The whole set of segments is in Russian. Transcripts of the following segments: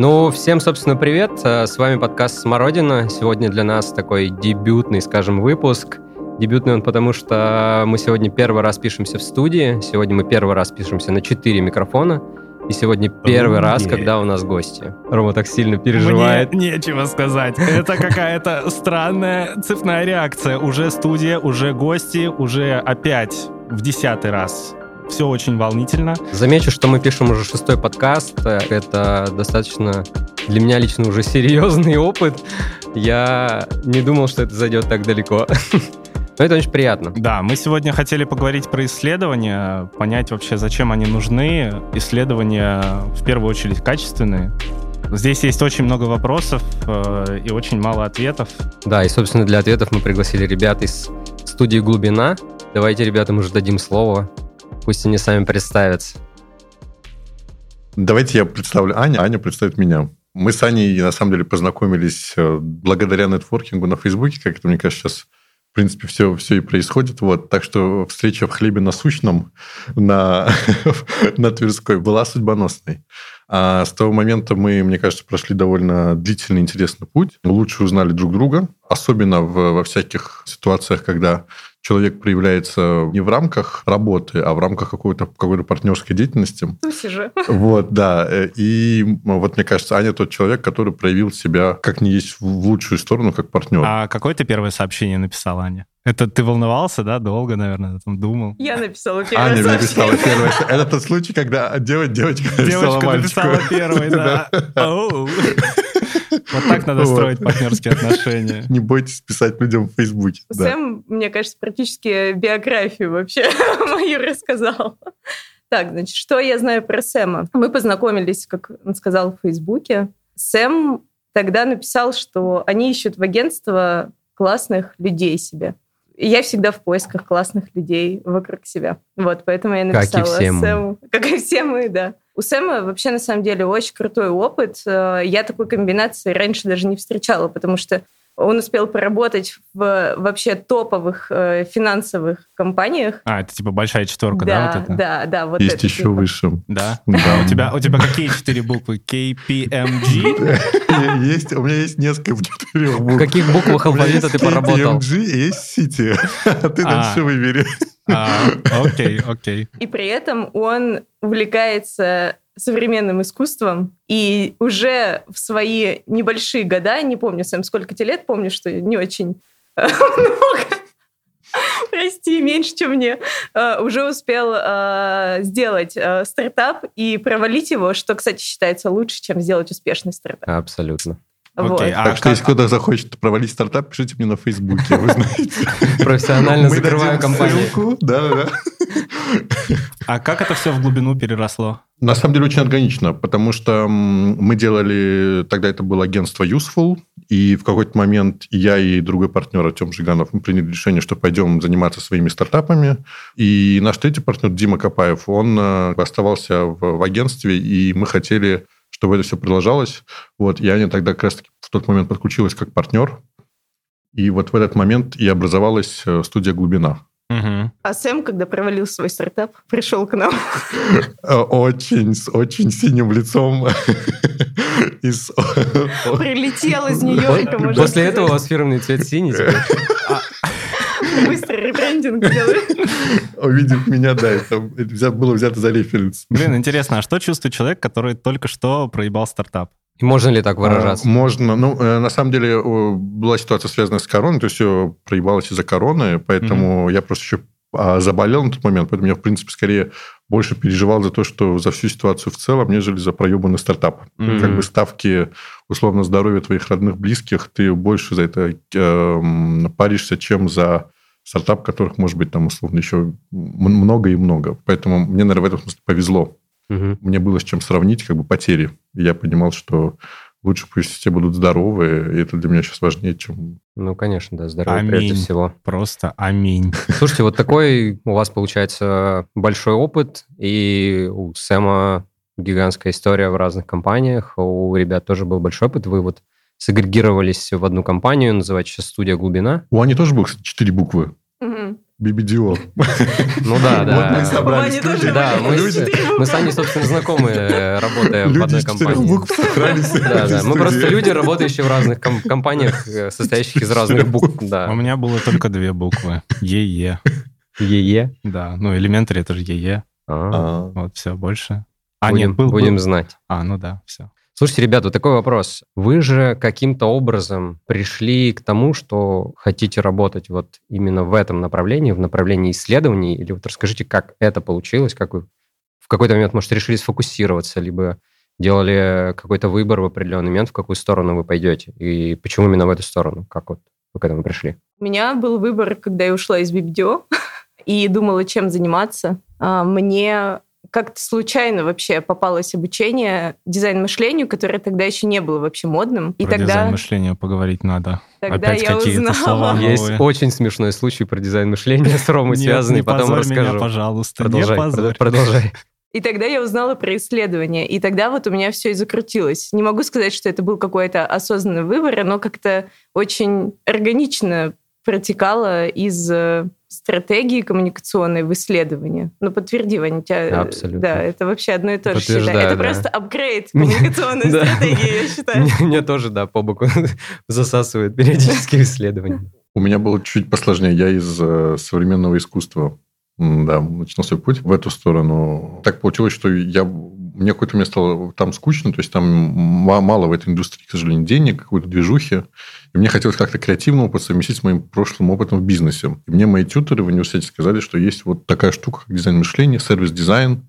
Ну, всем, собственно, привет. Э, с вами подкаст «Смородина». Сегодня для нас такой дебютный, скажем, выпуск. Дебютный он потому, что мы сегодня первый раз пишемся в студии. Сегодня мы первый раз пишемся на четыре микрофона. И сегодня первый Мне... раз, когда у нас гости. Рома так сильно переживает. Мне нечего сказать. Это какая-то странная цепная реакция. Уже студия, уже гости, уже опять в десятый раз все очень волнительно. Замечу, что мы пишем уже шестой подкаст. Это достаточно для меня лично уже серьезный опыт. Я не думал, что это зайдет так далеко. Но это очень приятно. Да, мы сегодня хотели поговорить про исследования, понять вообще, зачем они нужны. Исследования, в первую очередь, качественные. Здесь есть очень много вопросов э, и очень мало ответов. Да, и, собственно, для ответов мы пригласили ребят из студии «Глубина». Давайте ребятам уже дадим слово. Пусть они сами представятся. Давайте я представлю Аню, Аня представит меня. Мы с Аней, на самом деле, познакомились э, благодаря нетворкингу на Фейсбуке, как это, мне кажется, сейчас в принципе, все, все и происходит. Вот. Так что встреча в хлебе насущном на, на Тверской была судьбоносной. А с того момента мы, мне кажется, прошли довольно длительный, интересный путь. Лучше узнали друг друга, особенно в, во всяких ситуациях, когда человек проявляется не в рамках работы, а в рамках какой-то какой партнерской деятельности. Туси же. Вот, да. И вот мне кажется, Аня тот человек, который проявил себя как не есть в лучшую сторону, как партнер. А какое ты первое сообщение написала, Аня? Это ты волновался, да, долго, наверное, там думал? Я написала первое Аня сообщение. написала первое. Это тот случай, когда девочка, девочка написала Девочка написала первое, да. Вот так надо строить партнерские отношения. Не бойтесь писать людям в Фейсбуке. Сэм, мне кажется, практически биографию вообще мою рассказал. Так, значит, что я знаю про Сэма? Мы познакомились, как он сказал, в Фейсбуке. Сэм тогда написал, что они ищут в агентство классных людей себе. И я всегда в поисках классных людей вокруг себя. Вот, поэтому я написала как и все Сэму. Как и все мы, да. У Сэма вообще, на самом деле, очень крутой опыт. Э, я такой комбинации раньше даже не встречала, потому что он успел поработать в вообще топовых э, финансовых компаниях. А, это типа большая четверка, да? Да, вот это? да, да. Вот есть это, еще типа. выше. Да? Да. У тебя, у тебя какие четыре буквы? KPMG? Есть, у меня есть несколько четырех букв. В каких буквах алфавита ты поработал? KPMG и есть City. Ты дальше выбери. Окей, окей. И при этом он увлекается современным искусством. И уже в свои небольшие года, не помню сам сколько тебе лет, помню, что не очень э, много, прости, меньше, чем мне, э, уже успел э, сделать стартап и провалить его, что, кстати, считается лучше, чем сделать успешный стартап. Абсолютно. Вот. Okay, а так что, как... если кто-то захочет провалить стартап, пишите мне на Фейсбуке, вы знаете. Профессионально закрываю компанию. Да, да, А как это все в глубину переросло? На самом деле очень органично, потому что мы делали, тогда это было агентство Useful, и в какой-то момент я и другой партнер Артем Жиганов мы приняли решение, что пойдем заниматься своими стартапами. И наш третий партнер Дима Копаев, он э, оставался в агентстве, и мы хотели чтобы это все продолжалось. Вот, и Аня тогда как раз в тот момент подключилась как партнер. И вот в этот момент и образовалась э, студия «Глубина». Угу. А Сэм, когда провалил свой стартап, пришел к нам. Э, очень, с очень синим лицом. Прилетел из Нью-Йорка. После этого у вас фирменный цвет синий Быстро ребрендинг сделали. Увидев меня, да, это было взято за референс. Блин, интересно, а что чувствует человек, который только что проебал стартап? И можно ли так выражаться? А, можно. Ну, э, на самом деле, была ситуация, связанная с короной, то есть все проебалось из-за короны, поэтому mm-hmm. я просто еще а, заболел на тот момент, поэтому я, в принципе, скорее больше переживал за то, что за всю ситуацию в целом, нежели за проебанный стартап. Mm-hmm. Как бы ставки, условно, здоровья твоих родных, близких, ты больше за это э, паришься, чем за стартап, которых может быть там условно еще много и много. Поэтому мне, наверное, в этом смысле повезло. Угу. Мне было с чем сравнить как бы потери. И я понимал, что лучше пусть все будут здоровы, и это для меня сейчас важнее, чем... Ну, конечно, да, здоровье аминь. прежде всего. Просто аминь. Слушайте, вот такой у вас получается большой опыт, и у Сэма гигантская история в разных компаниях, у ребят тоже был большой опыт, вы вот сагрегировались в одну компанию, называется сейчас «Студия Глубина». У Ани тоже было, кстати, четыре буквы. BBDO. Ну да, да. Вот мы собрались люди. Да, мы, мы с Аней, собственно, знакомы, э, работая в Люди одной компании. букв собрались. Да, да. Мы просто люди, работающие в разных ком- компаниях, э, состоящих из разных букв. Да. У меня было только две буквы. ЕЕ. ЕЕ. Да, ну, элементари это же ЕЕ. А, А, Вот, все, больше. А, Будем нет, был, будем был. знать. А, ну да, все. Слушайте, ребята, вот такой вопрос. Вы же каким-то образом пришли к тому, что хотите работать вот именно в этом направлении, в направлении исследований, или вот расскажите, как это получилось, как вы в какой-то момент, может, решили сфокусироваться, либо делали какой-то выбор в определенный момент, в какую сторону вы пойдете, и почему именно в эту сторону, как вот вы к этому пришли? У меня был выбор, когда я ушла из BBDO и думала, чем заниматься. А, Мне как-то случайно вообще попалось обучение дизайн-мышлению, которое тогда еще не было вообще модным. И Про тогда, дизайн мышления поговорить надо. тогда Опять я какие-то узнала. слова. новые. Есть очень смешной случай про дизайн мышления с Ромой Нет, связанный, не потом позорь расскажу. меня, пожалуйста, Продолжай, не позорь. прод- продолжай. И тогда я узнала про исследования. И тогда вот у меня все и закрутилось. Не могу сказать, что это был какой-то осознанный выбор, оно как-то очень органично протекало из э, стратегии коммуникационной в исследование. Ну, подтверди, Ваня, у тебя... э, Абсолютно. Да, это вообще одно и то же. Это да. просто апгрейд коммуникационной стратегии, я считаю. Мне, тоже, да, по боку засасывает периодически исследования. У меня было чуть посложнее. Я из э, современного искусства да, начинал свой путь в эту сторону. Так получилось, что я, мне какое-то момент стало там скучно, то есть там ма- мало в этой индустрии, к сожалению, денег, какой-то движухи. И мне хотелось как-то креативно опыт совместить с моим прошлым опытом в бизнесе. И мне мои тьютеры в университете сказали, что есть вот такая штука, как дизайн мышления, сервис-дизайн.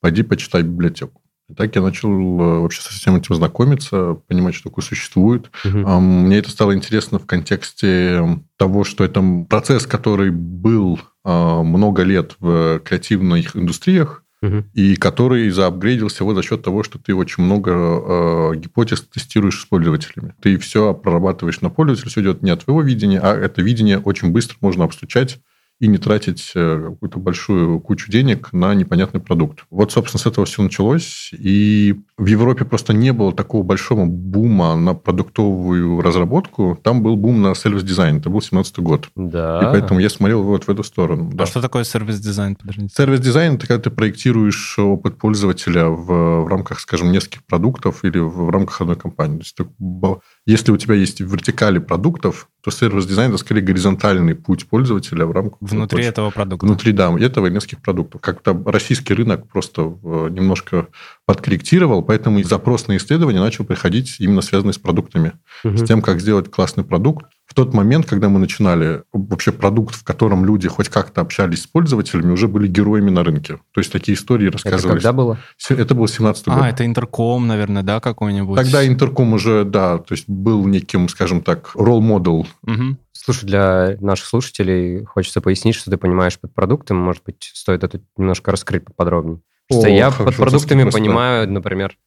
Пойди почитай библиотеку. И так я начал э, вообще со всем этим знакомиться, понимать, что такое существует. А, Мне это стало интересно в контексте того, что это процесс, который был а, много лет в креативных индустриях, И который заапгрейдился вот за счет того, что ты очень много э, гипотез тестируешь с пользователями. Ты все прорабатываешь на пользователя, все идет не от твоего видения, а это видение очень быстро можно обстучать и не тратить э, какую-то большую кучу денег на непонятный продукт. Вот, собственно, с этого все началось. И в Европе просто не было такого большого бума на продуктовую разработку. Там был бум на сервис-дизайн. Это был 17 год. Да. И поэтому я смотрел вот в эту сторону. да. А что такое сервис-дизайн? Сервис-дизайн – это когда ты проектируешь опыт пользователя в, в рамках, скажем, нескольких продуктов или в, в рамках одной компании. То есть, если у тебя есть вертикали продуктов, то сервис-дизайн – это скорее горизонтальный путь пользователя в рамках... Внутри очень- этого продукта. Внутри, да, этого и нескольких продуктов. Как-то российский рынок просто э, немножко подкорректировал, поэтому и запрос на исследования начал приходить именно связанный с продуктами Мгм. с тем, как сделать классный продукт. В тот момент, когда мы начинали, вообще продукт, в котором люди хоть как-то общались с пользователями, уже были героями на рынке. То есть такие истории Это рассказывались. когда было? Это был 17 год. А, это интерком, наверное, да, какой-нибудь? Тогда интерком уже, да, то есть был неким, скажем так, ролл-модел. Мгм. Слушай, для наших слушателей хочется пояснить, что ты понимаешь под продуктом. Может быть, стоит это немножко раскрыть поподробнее. Потому что я под продуктами просто, понимаю, например,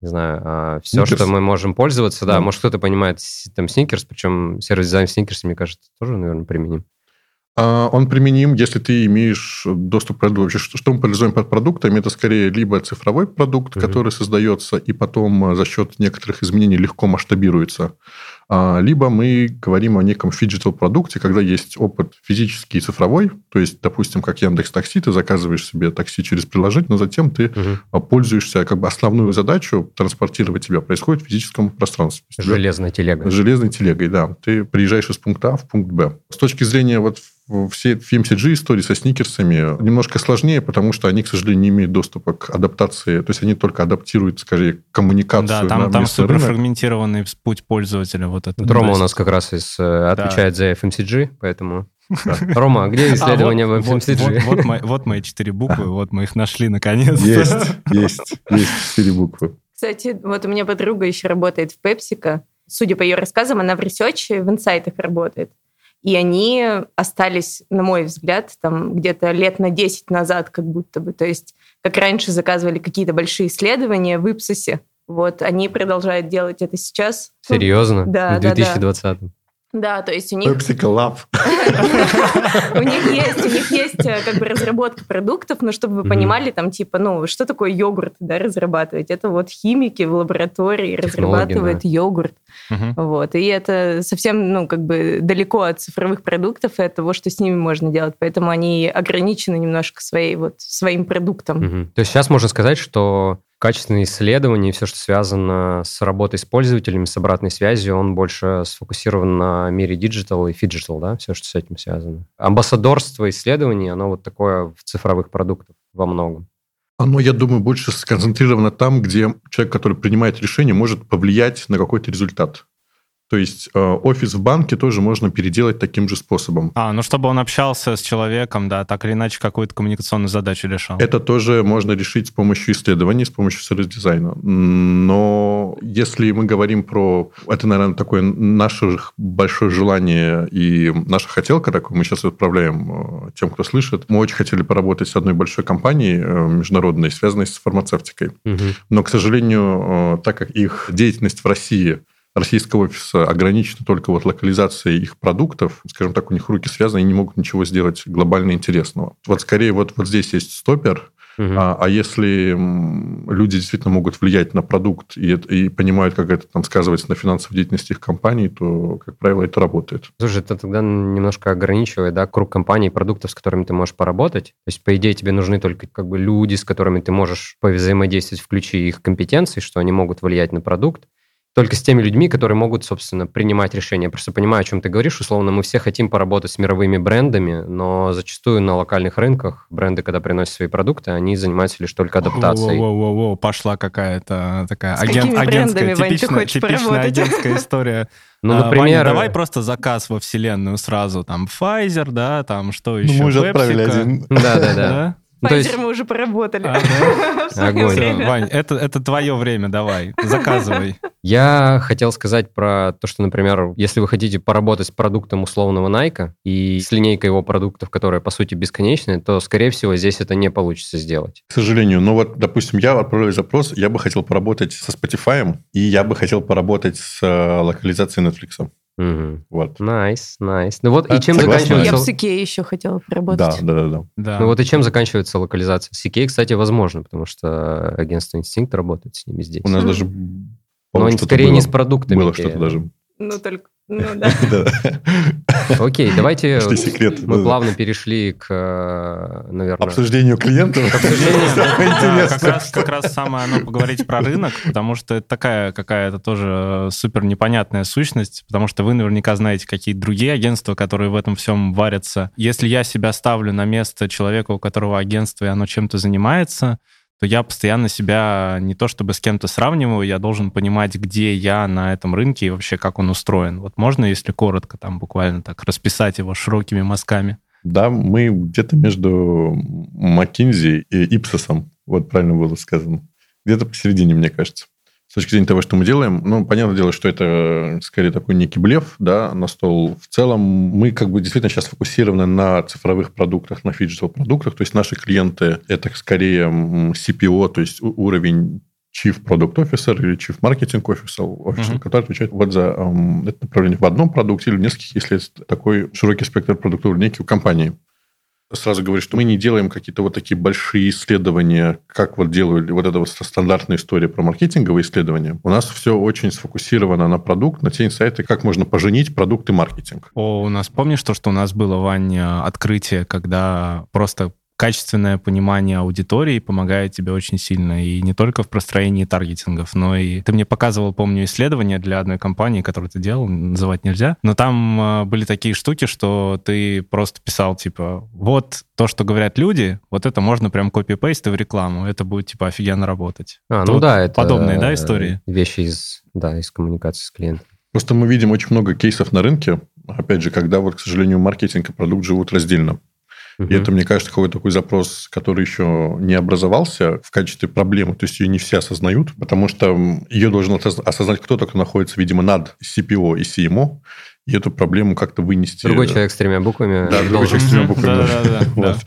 не знаю, все, Сникерс. что мы можем пользоваться. Да, Ну. может, кто-то понимает там сникерс, причем сервис-дизайн сникерс, мне кажется, тоже, наверное, применим. А, Он применим, если ты имеешь доступ к продукту. Вообще, Что мы подразумеваем под продуктами? Это скорее либо цифровой продукт, Мгм. который создается и потом э, за счет некоторых изменений легко масштабируется. А, Либо мы говорим о неком phygital продукте, когда есть опыт физический и цифровой. То есть, допустим, как Яндекс Такси, ты заказываешь себе такси через приложение, но затем ты а, пользуешься, как бы основную задачу транспортировать тебя происходит в физическом пространстве. Телега. с железной телегой, да. Ты приезжаешь из пункта А в пункт Б. С точки зрения вот в- всей FMCG истории со сникерсами немножко сложнее, потому что они, к сожалению, не имеют доступа к адаптации. То есть они только адаптируют, скажее, коммуникацию Да, на там, там местный рынок. суперфрагментированный путь пользователя. Вот это. Рома у нас как раз из, э, отвечает за FMCG, поэтому... Рома, а где А, исследования вот, в вот, FMCG? вот- вот мои, вот мои четыре буквы, вот мы их нашли наконец. Есть, есть, есть четыре буквы. Кстати, вот у меня подруга еще работает в PepsiCo. Судя по ее рассказам, она в research е, в инсайтах работает. И они остались, на мой взгляд, там где-то лет на 10 назад как будто бы. То есть, как раньше заказывали какие-то большие исследования в Ipsos е, вот они продолжают делать это сейчас. Ну, Серьезно? Да, В да, да. 2020 Да, то есть у них... PepsiCo Lab. У них есть, у них есть э, как бы разработка продуктов, но чтобы вы понимали, там типа, ну, что такое йогурт, да, разрабатывать? Это вот химики в лаборатории разрабатывают йогурт. Вот, и это совсем, ну, как бы далеко от цифровых продуктов и от того, что с ними можно делать, поэтому они ограничены немножко своей, вот, своим продуктом. То есть сейчас можно сказать, что качественные исследования и все, что связано с работой с пользователями, с обратной связью, он больше сфокусирован на мире digital и phygital, да, все, что с этим связано. Амбассадорство исследований, оно вот такое в цифровых продуктах во многом. Оно, я думаю, больше сконцентрировано там, где человек, который принимает решение, может повлиять на какой-то результат. То есть э, офис в банке тоже можно переделать таким же способом. А, ну чтобы он общался с человеком, да, так или иначе какую-то коммуникационную задачу решал. Это тоже можно решить с помощью исследований, с помощью сервис-дизайна. Но если мы говорим про... Это, наверное, такое наше большое желание и наша хотелка, такую мы сейчас отправляем э, тем, кто слышит. Мы очень хотели поработать с одной большой компанией э, международной, связанной с фармацевтикой. Угу. Но, к сожалению, так как их деятельность в России российского офиса ограничена только вот локализацией их продуктов, скажем так, у них руки связаны, они не могут ничего сделать глобально интересного. Вот скорее вот, вот здесь есть стопер, Угу. А, а если люди действительно могут влиять на продукт и, и понимают, как это там сказывается на финансовой деятельности их компании, то, как правило, это работает. Слушай, это тогда немножко ограничивает да, круг компаний и продуктов, с которыми ты можешь поработать. То есть, по идее, тебе нужны только как бы люди, с которыми ты можешь повзаимодействовать в ключе их компетенций, что они могут влиять на продукт только с теми людьми, которые могут, собственно, принимать решения. Я просто понимаю, о чем ты говоришь. Условно, мы все хотим поработать с мировыми брендами, но зачастую на локальных рынках бренды, когда приносят свои продукты, они занимаются лишь только адаптацией. Во-во-во, пошла какая-то такая аген, агентская, типичная, типичная агентская история. Ну, а, например... Ваня, давай просто заказ во вселенную сразу. Там Pfizer, да, там что еще? Ну, мы уже отправили один. Да-да-да. Ну, Pfizer есть... мы уже поработали. А, Огонь. Вань, это, это твое время, давай, заказывай. Я хотел сказать про то, что, например, если вы хотите поработать с продуктом условного Nike и с линейкой его продуктов, которая, по сути, бесконечная, то, скорее всего, здесь это не получится сделать. К сожалению. Ну вот, допустим, я отправляю запрос, я бы хотел поработать со Spotify, и я бы хотел поработать с э, локализацией Netflix. Угу. Вот. Nice, nice. Ну вот а, и чем согласна? заканчивается... Я в CK еще хотела поработать. Да, да, да, да. Ну вот и чем заканчивается локализация? CK, кстати, возможно, потому что агентство Инстинкт работает с ними здесь. У нас даже... Но скорее было, не с продуктами. Было что-то даже. Ну, только ну да. Окей, давайте мы плавно перешли к, наверное... Обсуждению клиентов. Как раз самое оно поговорить про рынок, потому что это такая какая-то тоже супер непонятная сущность, потому что вы наверняка знаете какие-то другие агентства, которые в этом всем варятся. Если я себя ставлю на место человека, у которого агентство, и оно чем-то занимается, то я постоянно себя не то чтобы с кем-то сравниваю, я должен понимать, где я на этом рынке и вообще как он устроен. Вот можно, если коротко, там буквально так расписать его широкими мазками? Да, мы где-то между McKinsey и Ipsos, вот правильно было сказано. Где-то посередине, мне кажется с точки зрения того, что мы делаем, ну, понятное дело, что это скорее такой некий блеф, да, на стол. В целом мы как бы действительно сейчас фокусированы на цифровых продуктах, на фиджитал продуктах, то есть наши клиенты это скорее CPO, то есть уровень Chief Product Officer или Chief Marketing Officer, officer uh-huh. который отвечает вот за um, это направление в одном продукте или в нескольких, если это такой широкий спектр продуктовой линейки у компании сразу говорю, что мы не делаем какие-то вот такие большие исследования, как вот делали вот эта вот стандартная история про маркетинговые исследования. У нас все очень сфокусировано на продукт, на те инсайты, как можно поженить продукт и маркетинг. О, у нас, помнишь то, что у нас было, Ваня, открытие, когда просто качественное понимание аудитории помогает тебе очень сильно. И не только в простроении таргетингов, но и... Ты мне показывал, помню, исследование для одной компании, которую ты делал, называть нельзя. Но там э, были такие штуки, что ты просто писал, типа, вот то, что говорят люди, вот это можно прям копи-пейст в рекламу. Это будет, типа, офигенно работать. А, ну да, это... Подобные, да, истории? Вещи из, да, из коммуникации с клиентом. Просто мы видим очень много кейсов на рынке, опять же, когда вот, к сожалению, маркетинг и продукт живут раздельно. Угу. И это, мне кажется, какой-то такой запрос, который еще не образовался в качестве проблемы. То есть ее не все осознают, потому что ее должен осознать кто-то, кто находится, видимо, над CPO и CMO, и эту проблему как-то вынести. Другой человек с тремя буквами. Да, другой человек с тремя буквами. Да,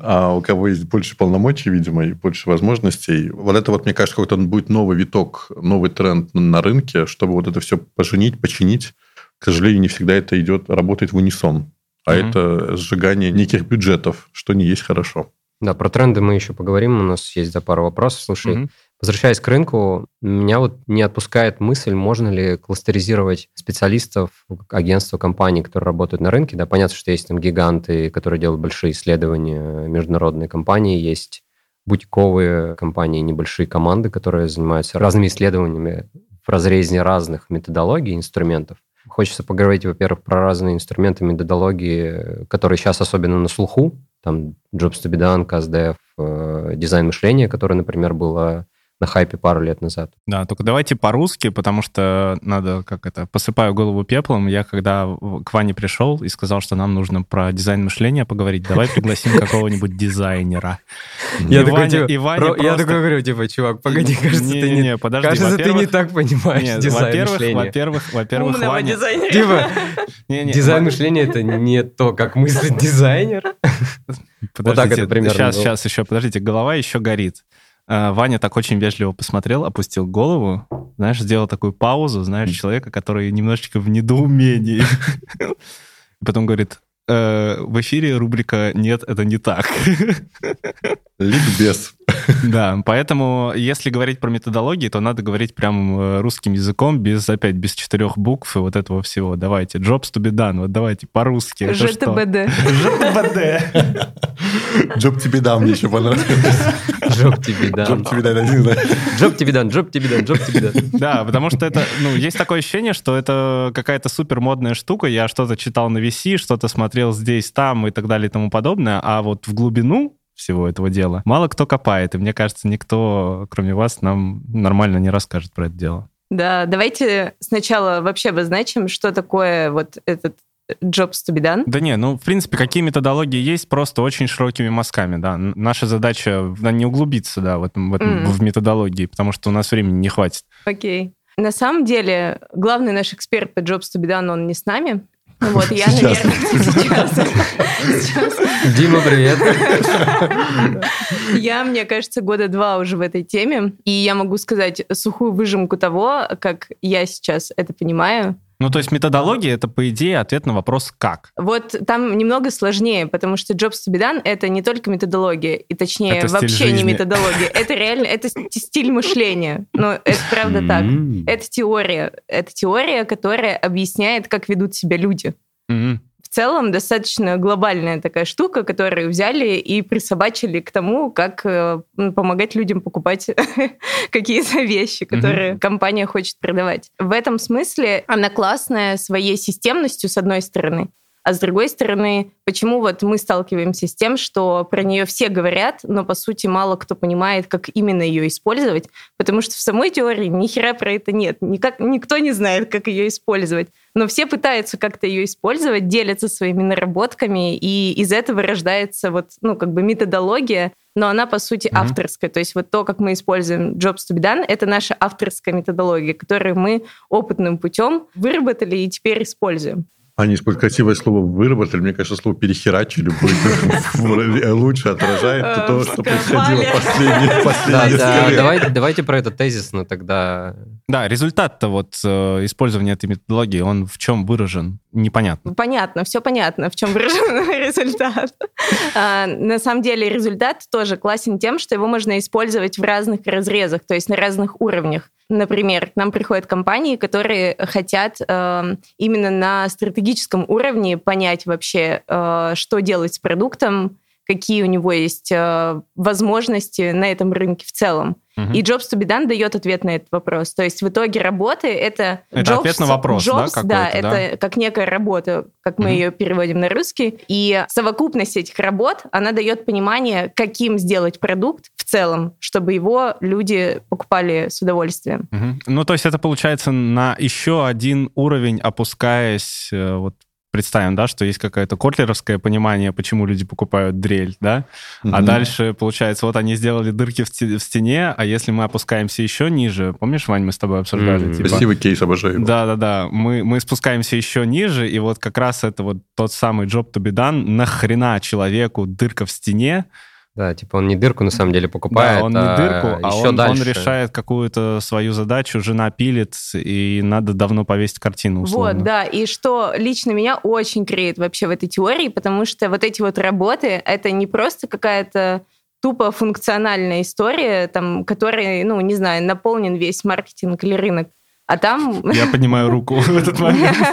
А у кого есть больше полномочий, видимо, и больше возможностей. Вот это вот, мне кажется, какой-то будет новый виток, новый тренд на рынке, чтобы вот это все поженить, починить к сожалению, не всегда это идет, работает в унисон. А mm-hmm. это сжигание неких бюджетов, что не есть хорошо. Да, про тренды мы еще поговорим. У нас есть да, пару вопросов. Слушай, mm-hmm. возвращаясь к рынку, меня вот не отпускает мысль, можно ли кластеризировать специалистов, агентства, компаний, которые работают на рынке. Да, понятно, что есть там гиганты, которые делают большие исследования, международные компании, есть бутиковые компании, небольшие команды, которые занимаются разными исследованиями в разрезе разных методологий, инструментов. Хочется поговорить, во-первых, про разные инструменты, методологии, которые сейчас особенно на слуху. Там Jobs to be done, CastDev, э, дизайн мышления, который, например, было на хайпе пару лет назад. Да, только давайте по-русски, потому что надо, как это, посыпаю голову пеплом. Я когда к Ване пришел и сказал, что нам нужно про дизайн мышления поговорить, давай пригласим какого-нибудь дизайнера. Я такой, типа, я такой говорю, типа, чувак, погоди, кажется, ты не, подожди, кажется, ты не так понимаешь дизайн мышления. Во-первых, во-первых, Ваня... дизайнера. Типа, дизайн мышления это не то, как мыслит дизайнер. Подождите, сейчас, сейчас еще, подождите, голова еще горит. А, Ваня так очень вежливо посмотрел, опустил голову, знаешь, сделал такую паузу, знаешь, человека, который немножечко в недоумении. Потом говорит, э, в эфире рубрика «Нет, это не так». Ликбез. Да, поэтому если говорить про методологии, то надо говорить прям э, русским языком, без, опять, без четырех букв и вот этого всего. Давайте, jobs to be done, вот давайте по-русски. ЖТБД. ЖТБД. Job to be done мне еще понравилось. Job to be done. Job to be done. Job to be done, job to be done, job to be done. Да, потому что это, ну, есть такое ощущение, что это какая-то супер модная штука. Я что-то читал на VC, что-то смотрел здесь, там и так далее и тому подобное. А вот в глубину всего этого дела. Мало кто копает, и мне кажется, никто, кроме вас, нам нормально не расскажет про это дело. Да, давайте сначала вообще обозначим, что такое вот этот jobs to be done? Да не, ну, в принципе, какие методологии есть, просто очень широкими мазками, да. Наша задача да, не углубиться, да, в, этом, в, этом, mm. в методологии, потому что у нас времени не хватит. Окей. Okay. На самом деле, главный наш эксперт по jobs to be done, он не с нами, вот, я, сейчас. наверное, сейчас. сейчас. Дима, привет. Я, мне кажется, года два уже в этой теме, и я могу сказать сухую выжимку того, как я сейчас это понимаю. Ну, то есть методология — это, по идее, ответ на вопрос «как?». Вот там немного сложнее, потому что Jobs to be done — это не только методология, и точнее это вообще не методология. Это реально, это стиль мышления. Но это правда так. Это теория. Это теория, которая объясняет, как ведут себя люди целом достаточно глобальная такая штука, которую взяли и присобачили к тому, как э, помогать людям покупать какие-то вещи, которые mm-hmm. компания хочет продавать. В этом смысле она классная своей системностью, с одной стороны, а с другой стороны, почему вот мы сталкиваемся с тем, что про нее все говорят, но по сути мало кто понимает, как именно ее использовать, потому что в самой теории ни хера про это нет, никак, никто не знает, как ее использовать, но все пытаются как-то ее использовать, делятся своими наработками, и из этого рождается вот, ну, как бы методология, но она, по сути, mm-hmm. авторская. То есть вот то, как мы используем Jobs to be done, это наша авторская методология, которую мы опытным путем выработали и теперь используем. Они используют красивое слово «выработали». Мне кажется, слово «перехерачили» будет лучше отражает то, что происходило последние последние Давайте про это тезисно тогда. Да, результат-то вот э, использования этой методологии, он в чем выражен? Непонятно. Понятно, все понятно, в чем выражен результат. А, на самом деле результат тоже классен тем, что его можно использовать в разных разрезах, то есть на разных уровнях. Например, к нам приходят компании, которые хотят э, именно на стратегическом уровне понять вообще, э, что делать с продуктом, какие у него есть э, возможности на этом рынке в целом. Угу. И Jobs to be done дает ответ на этот вопрос. То есть в итоге работы это... Это jobs, ответ на вопрос, jobs, да, да, это да? как некая работа, как мы угу. ее переводим на русский. И совокупность этих работ, она дает понимание, каким сделать продукт в целом, чтобы его люди покупали с удовольствием. Угу. Ну, то есть это получается на еще один уровень опускаясь э, вот представим, да, что есть какое-то котлеровское понимание, почему люди покупают дрель, да, mm-hmm. а дальше, получается, вот они сделали дырки в, в стене, а если мы опускаемся еще ниже, помнишь, Вань, мы с тобой обсуждали? Mm-hmm. Типа, Спасибо, кейс, обожаю. Да-да-да, мы, мы спускаемся еще ниже, и вот как раз это вот тот самый job to be done, нахрена человеку дырка в стене, Да, типа он не дырку на самом деле покупает, да, он не а дырку, а еще он, дальше. он решает какую-то свою задачу, жена пилит, и надо давно повесить картину, условно. Вот, да, и что лично меня очень греет вообще в этой теории, потому что вот эти вот работы, это не просто какая-то тупо функциональная история, там, которой, ну, не знаю, наполнен весь маркетинг или рынок. А там... Я поднимаю руку в этот момент.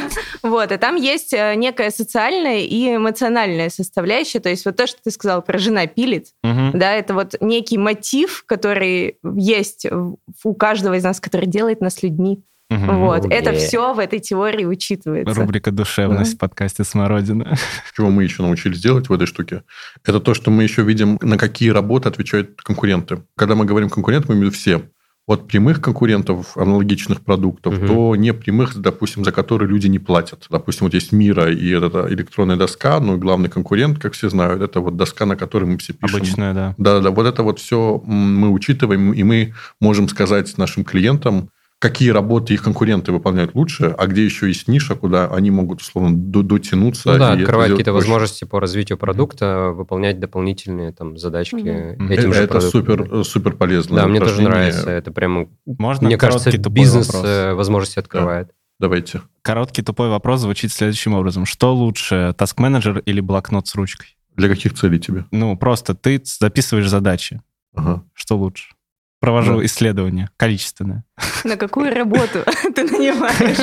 Вот, а там есть э, некая социальная и эмоциональная составляющая. То есть вот то, что ты сказал про «жена пилит», да, это вот некий мотив, который есть у каждого из нас, который делает нас людьми. Вот, это все в этой теории учитывается. Рубрика «Душевность» в подкасте «Смородина». Чего мы еще научились делать в этой штуке? Это то, что мы еще видим, на какие работы отвечают конкуренты. Когда мы говорим конкурент, мы имеем в виду все. От прямых конкурентов аналогичных продуктов Мгм. до непрямых, допустим, за которые люди не платят. Допустим, вот есть Мира и эта электронная доска, ну и главный конкурент, как все знают, это вот доска, на которой мы все пишем. Обычная, да. Да-да, вот это вот все мы учитываем, и мы можем сказать нашим клиентам, какие работы их конкуренты выполняют лучше, а где еще есть ниша, куда они могут, условно, до- дотянуться. Ну да, открывать какие-то проще. возможности по развитию продукта, выполнять дополнительные там задачки Мгм. этим это же это супер, супер полезно. Да, мне тоже нравится. Это прямо, Можно мне кажется, бизнес вопрос? э, возможности открывает. Давайте. Короткий тупой вопрос звучит следующим образом. Что лучше, таск-менеджер или блокнот с ручкой? Для каких целей тебе? Ну, просто ты записываешь задачи. Ага. Что лучше? Провожу Да. исследование, количественное. На какую работу ты нанимаешь?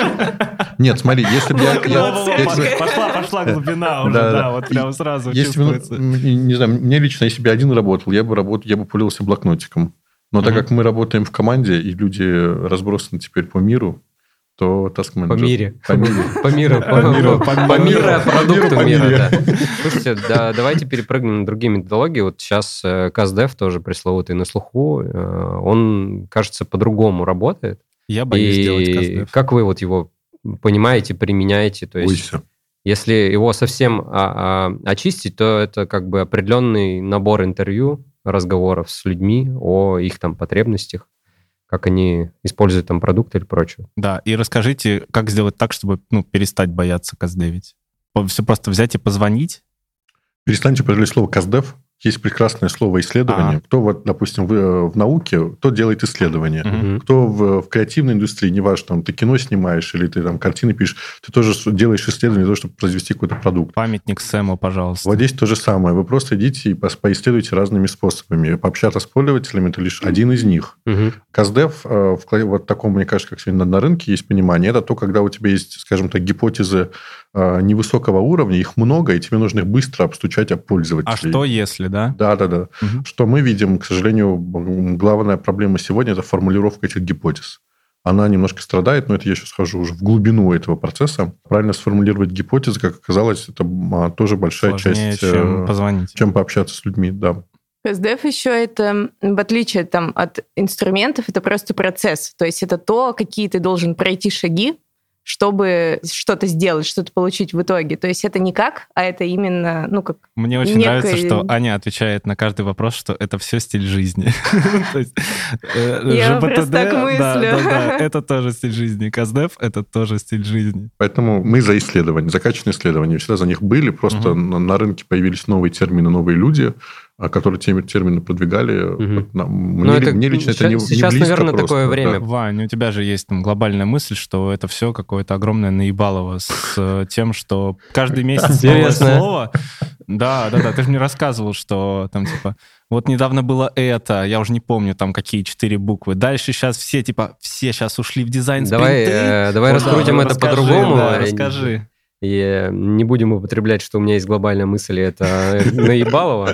Нет, смотри, если бы я... Пошла, пошла глубина уже, Да, вот прям сразу бы, чувствуется. не знаю, мне лично, если бы я один работал, я бы работал, я бы пользовался блокнотиком. Но так как мы работаем в команде, и люди разбросаны теперь по миру, то task По manager- мире. По миру. По миру, По миру, по миру. продукту По миру, мира. Слушайте, да, давайте перепрыгнем на другие методологии. Вот сейчас э, CastDev тоже пресловутый на слуху. э, Он, кажется, по-другому работает. Я боюсь делать И каздев. как вы вот его понимаете, применяете? То есть, если его совсем а, а, очистить, то это как бы определенный набор интервью, разговоров с людьми о их там потребностях, как они используют там продукт или прочее. Да, и расскажите, как сделать так, чтобы ну, перестать бояться каздевить. Все просто взять и позвонить. Перестаньте употреблять слово «каздев». Есть прекрасное слово «исследование». А. Кто, вот, допустим, в, э, в науке, кто делает исследования. Мгм. Кто в, в креативной индустрии, неважно, там, ты кино снимаешь или ты там картины пишешь, ты тоже делаешь исследование для того, чтобы произвести какой-то продукт. Памятник Сэму, пожалуйста. Вот здесь то же самое. Вы просто идите и поисследуйте разными способами. Пообщаться с пользователями – это лишь один из них. Мгм. Каздев, э, в вот таком, мне кажется, как сегодня на, на рынке есть понимание, это то, когда у тебя есть, скажем так, гипотезы невысокого уровня, их много, и тебе нужно их быстро обстучать об пользователей. А что если, да? Да, да, да. Мгм. Что мы видим, к сожалению, главная проблема сегодня – это формулировка этих гипотез. Она немножко страдает, но это я сейчас хожу уже в глубину этого процесса. Правильно сформулировать гипотезы, как оказалось, это м, тоже большая Сложнее, часть, э, чем позвонить. чем пообщаться с людьми, да. SDF еще это, в отличие там, от инструментов, это просто процесс. То есть это то, какие ты должен пройти шаги, чтобы что-то сделать, что-то получить в итоге. То есть это не как, а это именно, ну, как... Мне очень некой- нравится, что Аня отвечает на каждый вопрос, что это все стиль жизни. Э, Я просто так мыслю. да, да, Это тоже стиль жизни. Каздев — это тоже стиль жизни. Поэтому мы за исследования, за качественные исследования. Всегда за них были, просто на, рынке появились новые термины, новые люди, которые те термины продвигали. Нам- Ну, мне, это мне лично это ща- не, не сейчас, близко наверное, просто, такое да. время. Вань, у тебя же есть там глобальная мысль, что это все какое-то огромное наебалово с э, тем, что каждый месяц новое слово. Да, да, да. Ты же мне рассказывал, что там типа вот недавно было это, я уже не помню там какие четыре буквы. Дальше сейчас все типа все сейчас ушли в дизайн Давай, э, давай Вот, да, раскрутим это по-другому. да, расскажи. И не будем употреблять, что у меня есть глобальная мысль, это наебалово.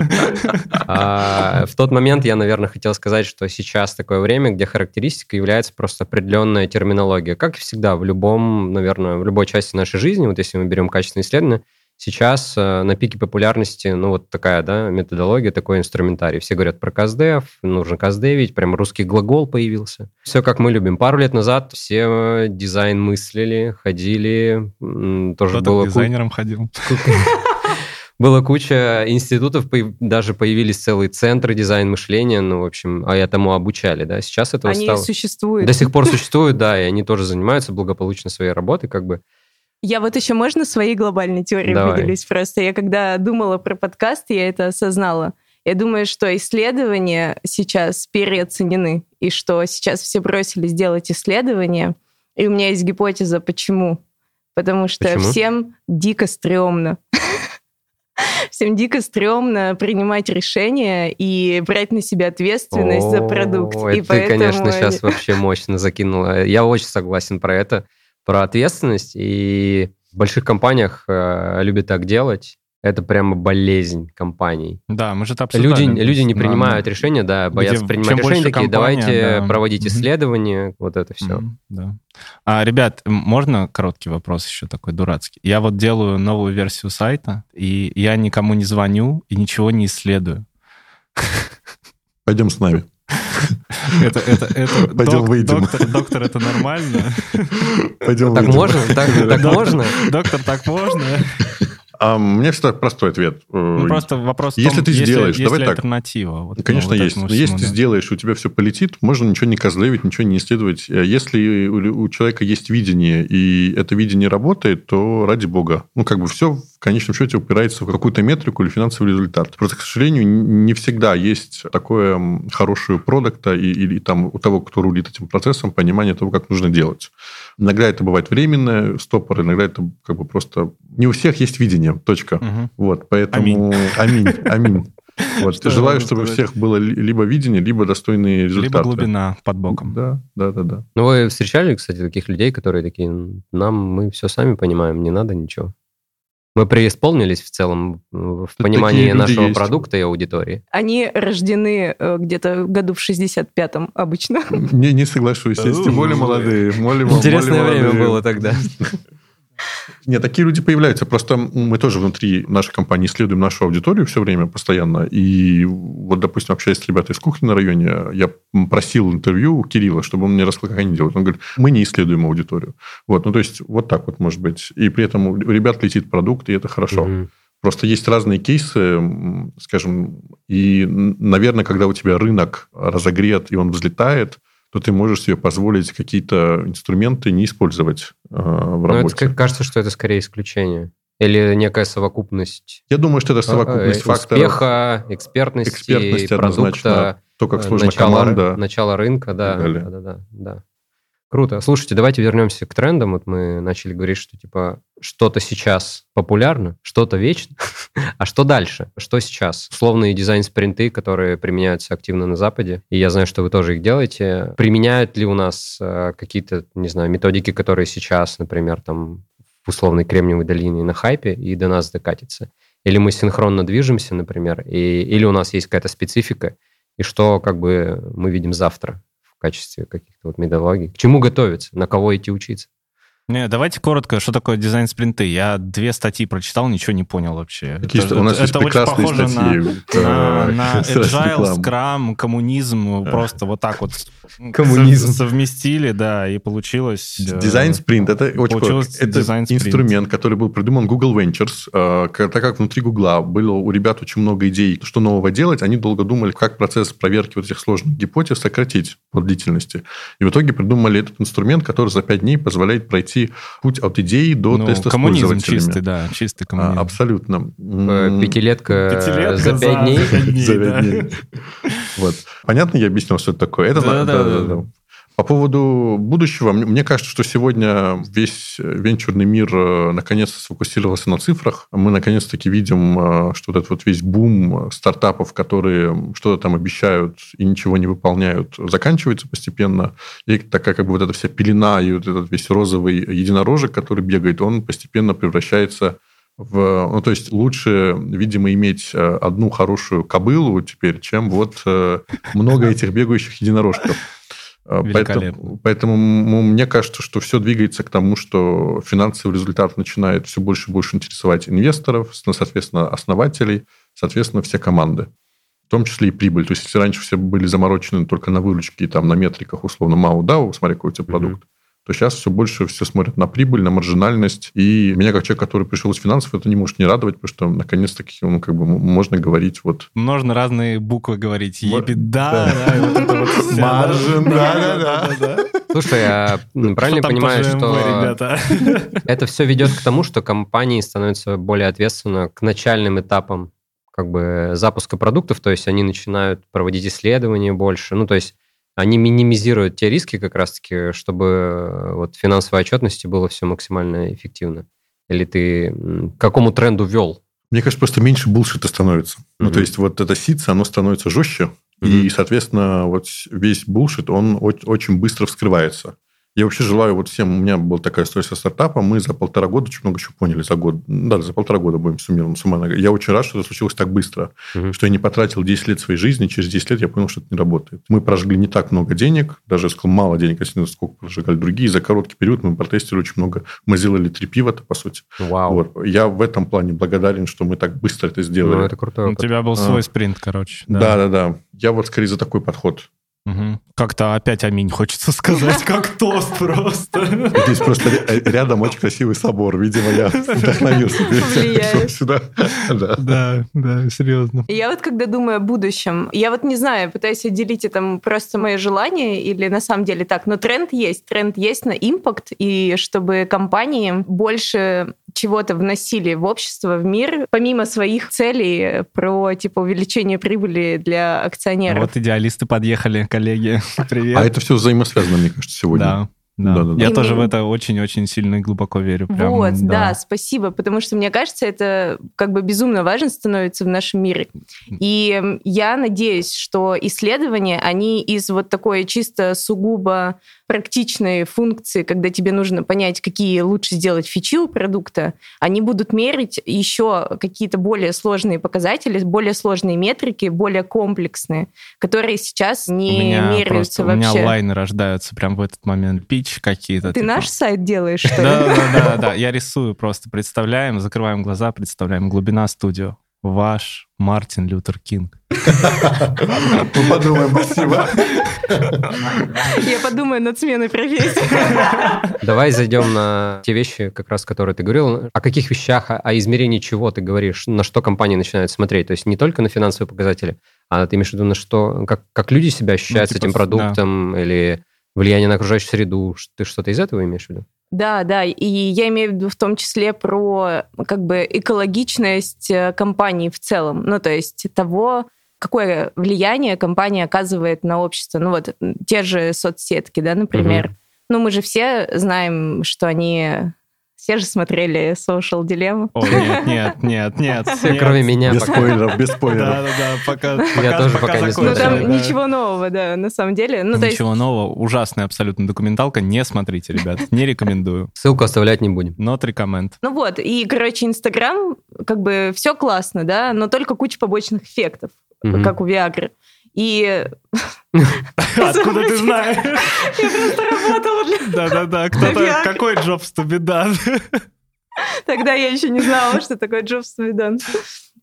А в тот момент я, наверное, хотел сказать, что сейчас такое время, где характеристика является просто определенная терминология. Как и всегда, в любом, наверное, в любой части нашей жизни, вот если мы берем качественные исследования, сейчас э, на пике популярности, ну, вот такая, да, методология, такой инструментарий. Все говорят про каздев, нужно каздевить, прям русский глагол появился. Все как мы любим. Пару лет назад все дизайн мыслили, ходили, тоже Кто-то было к ку- ходил. было куча институтов, даже появились целые центры дизайн мышления, ну, в общем, а этому обучали, да. Сейчас этого Они стало... существуют. До сих пор существуют, да, и они тоже занимаются благополучно своей работой, как бы. Я вот еще можно своей глобальной теорией Давай. поделюсь просто. Я когда думала про подкаст, я это осознала. Я думаю, что исследования сейчас переоценены, и что сейчас все бросились делать исследования. И у меня есть гипотеза, почему. Потому что Почему? всем дико стрёмно. Всем дико стрёмно принимать решения и брать на себя ответственность за продукт. Это ты, конечно, сейчас вообще мощно закинула. Я очень согласен про это, про ответственность. И в больших компаниях э, любят так делать. Это прямо болезнь компаний. Да, мы же это Люди, обсуждали. люди не На- принимают решения, да, боятся Где- принимать решения, такие, компания, давайте да. проводить Мгм. исследования, вот это все. Мгм, да. А, ребят, можно короткий вопрос еще такой дурацкий? Я вот делаю новую версию сайта, и я никому не звоню и ничего не исследую. Пойдем с нами. Это, это, это, Пойдем выйдем. Доктор, доктор, это нормально? Пойдем Так выйдем. можно? Так, так Доктор- можно? Доктор, так можно? А, у меня всегда простой ответ. Ну, Э, просто вопрос в если том, ты сделаешь, есть давай ли так. альтернатива? Вот, ну, Конечно, вот есть. Но если всему, ты да. сделаешь, у тебя все полетит, можно ничего не козлевить, ничего не исследовать. Э, Если у, у человека есть видение, и это видение работает, то ради бога. Ну, как бы все в конечном счете упирается в какую-то метрику или финансовый результат. Просто, к сожалению, не всегда есть такое хорошее продукта и, или там у того, кто рулит этим процессом, понимание того, как нужно делать. Иногда это бывает временное, стопор, иногда это как бы просто... Не у всех есть видение, точка. Мгм. Вот, поэтому... Аминь. Аминь. Вот, Что желаю, чтобы у всех было ли- либо видение, либо достойные результаты. Либо глубина под боком. Да, да, да, да. Ну, вы встречали, кстати, таких людей, которые такие, нам мы все сами понимаем, не надо ничего. Мы преисполнились в целом э, в Такие понимании нашего есть. продукта и аудитории. Они рождены э, где-то году в 65-м обычно. Не, не соглашусь. Есть тем более молодые. более- более Интересное время молодые. было тогда. Нет, такие люди появляются. Просто мы тоже внутри нашей компании исследуем нашу аудиторию все время, постоянно. И вот, допустим, общаясь с ребятами из кухни на районе, я просил интервью у Кирилла, чтобы он мне рассказал, как они делают. Он говорит, мы не исследуем аудиторию. Вот, ну, то есть, вот так вот может быть. И при этом у ребят летит продукт, и это хорошо. Мгм. Просто есть разные кейсы, скажем, и, наверное, когда у тебя рынок разогрет, и он взлетает, то ты можешь себе позволить какие-то инструменты не использовать э, в Но Ну, это работе. ка- кажется, что это скорее исключение. Или некая совокупность Я думаю, что это совокупность э, факторов, успеха, экспертности, экспертности продукта, то, как э, сложна начала, команда. начала рынка, да, да, да, да, да. Круто. Слушайте, давайте вернемся к трендам. Вот мы начали говорить, что типа что-то сейчас популярно, что-то вечно, а что дальше? Что сейчас? Условные дизайн-спринты, которые применяются активно на Западе, и я знаю, что вы тоже их делаете. Применяют ли у нас э, какие-то, не знаю, методики, которые сейчас, например, там в условной Кремниевой долине на хайпе и до нас докатится? Или мы синхронно движемся, например, и, или у нас есть какая-то специфика, и что как бы мы видим завтра в качестве каких-то вот методологий? К чему готовиться? На кого идти учиться? Не, давайте коротко, что такое дизайн-спринты. Я две статьи прочитал, ничего не понял вообще. Какие Это- у нас это есть очень похоже статьи. на, Это, на, на agile, скрам, коммунизм, просто вот так вот Коммунизм. со- совместили, да, и получилось... э, Дизайн спринт это очень получилось. Это инструмент, который был придуман Google Ventures. Э, Так как внутри Google было у ребят очень много идей, что нового делать, они долго думали, как процесс проверки вот этих сложных гипотез сократить по длительности. И в итоге придумали этот инструмент, который за пять дней позволяет пройти путь от идеи до Ну, теста с коммунизм пользователями. чистый, да, чистый А, коммунизм. Абсолютно. Э, Пятилетка, Пятилетка за пять дней. за пять дней. Вот. Понятно, я объяснил, что это такое? Это Да, да, да, По поводу будущего, мне кажется, что сегодня весь венчурный мир э, наконец-то сфокусировался на цифрах. Мы наконец-таки видим, э, что вот этот вот весь бум стартапов, которые что-то там обещают и ничего не выполняют, заканчивается постепенно. И такая как бы вот эта вся пелена и вот этот весь розовый единорожек, который бегает, он постепенно превращается в, ну, то есть лучше, видимо, иметь э, одну хорошую кобылу теперь, чем вот э, много этих бегающих единорожков. Э. Поэтому, поэтому мне кажется, что все двигается к тому, что финансовый результат начинает все больше и больше интересовать инвесторов, соответственно, основателей, соответственно, все команды. В том числе и прибыль. То есть, если раньше все были заморочены только на выручке и там на метриках, условно, МАУ, ДАУ, смотри, какой у тебя продукт, то сейчас все больше все смотрят на прибыль, на маржинальность. И меня, как человек, который пришел из финансов, это не может не радовать, потому что, наконец-таки, ну, как бы можно говорить вот... Можно разные буквы говорить. Ебеда, да. да, Маржин, да, да-да-да. Слушай, я м, правильно понимаю, что это все ведет к тому, что компании становятся более ответственны к начальным этапам как бы запуска продуктов, то есть они начинают проводить исследования больше, ну, то есть они минимизируют те риски как раз-таки, чтобы э, вот в финансовой отчетности было все максимально эффективно. Или ты к какому тренду вел? Мне кажется, просто меньше булшита становится. Mm-hmm. Ну, то есть вот это ситца, оно становится жестче, mm-hmm. и, соответственно, вот весь булшит, он очень быстро вскрывается. Я вообще желаю вот всем, у меня была такая история со стартапом, мы за полтора года очень много чего поняли, за год, да, за полтора года будем суммированно, суммарно. Я очень рад, что это случилось так быстро, угу. что я не потратил 10 лет своей жизни, через 10 лет я понял, что это не работает. Мы прожгли не так много денег, даже, я сказал, мало денег, если сколько прожигали другие, за короткий период мы протестировали очень много, мы сделали три пива-то, по сути. Вау. Вот. Я в этом плане благодарен, что мы так быстро это сделали. Ну, это круто. У тебя был свой а. спринт, короче. Да-да-да. Я вот скорее за такой подход. Угу. Как-то опять аминь хочется сказать, как тост просто. Здесь просто рядом очень красивый собор. Видимо, я вдохновился. Сюда. Да, да, серьезно. Я вот когда думаю о будущем, я вот не знаю, пытаюсь отделить это просто мои желания или на самом деле так, но тренд есть. Тренд есть на импакт, и чтобы компании больше чего-то вносили в общество, в мир, помимо своих целей про типа увеличение прибыли для акционеров. Вот идеалисты подъехали, коллеги. Привет. А это все взаимосвязано, мне кажется, сегодня. Да. Да. Да, да, да. Я и тоже в это очень-очень сильно и глубоко верю. Прям, вот, да. да, спасибо, потому что мне кажется, это как бы безумно важно становится в нашем мире. И я надеюсь, что исследования, они из вот такой чисто сугубо практичные функции, когда тебе нужно понять, какие лучше сделать фичи у продукта, они будут мерить еще какие-то более сложные показатели, более сложные метрики, более комплексные, которые сейчас не у меня меряются просто, вообще. У меня лайны рождаются прям в этот момент. Пич какие-то. Ты типа. наш сайт делаешь, что ли? Да, да, да, да. Я рисую просто. Представляем, закрываем глаза, представляем глубина студио ваш Мартин Лютер Кинг. Мы подумаем, спасибо. Я подумаю над сменой профессии. Давай зайдем на те вещи, как раз, которые ты говорил. О каких вещах, о измерении чего ты говоришь, на что компании начинают смотреть. То есть не только на финансовые показатели, а ты имеешь в виду на что, как, как люди себя ощущают ну, типа, с этим продуктом да. или влияние на окружающую среду. Ты что-то из этого имеешь в виду? Да, да, и я имею в виду в том числе про как бы экологичность э, компании в целом, ну то есть того, какое влияние компания оказывает на общество. Ну вот те же соцсетки, да, например. Угу. Ну мы же все знаем, что они все же смотрели Social Dilemma. О, нет, нет, нет, нет. Все, кроме меня. Без спойлеров, без спойлеров. Да, да, да, пока, Я тоже пока не смотрел. Ну, там ничего нового, да, на самом деле. Ну, ничего нового. Ужасная абсолютно документалка. Не смотрите, ребят. Не рекомендую. Ссылку оставлять не будем. Not recommend. Ну вот, и, короче, Инстаграм, как бы все классно, да, но только куча побочных эффектов, как у Виагры. И... Откуда ты знаешь? Я просто работала для... Да-да-да, кто-то... Какой Джобс done? Тогда я еще не знала, что такое Джобс done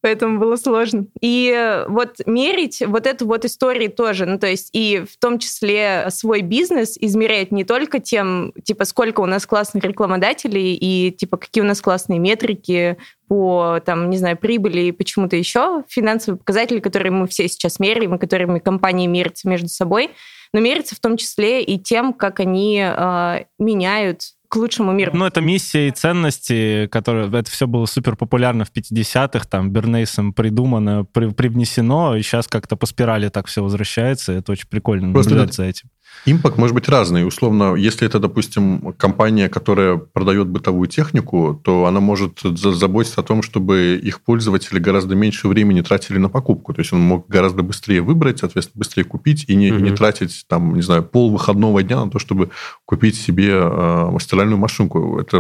поэтому было сложно. И вот мерить вот эту вот историю тоже, ну то есть и в том числе свой бизнес измерять не только тем, типа, сколько у нас классных рекламодателей и типа какие у нас классные метрики по, там, не знаю, прибыли и почему-то еще финансовые показатели, которые мы все сейчас меряем и которыми компании мерятся между собой, но мерятся в том числе и тем, как они э, меняют к лучшему миру. Ну, это миссия и ценности, которые... Это все было супер популярно в 50-х, там, Бернейсом придумано, при, привнесено, и сейчас как-то по спирали так все возвращается, это очень прикольно Просто наблюдать за этим. Импакт может быть разный. Условно, если это, допустим, компания, которая продает бытовую технику, то она может заботиться о том, чтобы их пользователи гораздо меньше времени тратили на покупку. То есть он мог гораздо быстрее выбрать, соответственно, быстрее купить и не, mm-hmm. не тратить, там, не знаю, пол выходного дня на то, чтобы купить себе э, стиральную машинку. Это,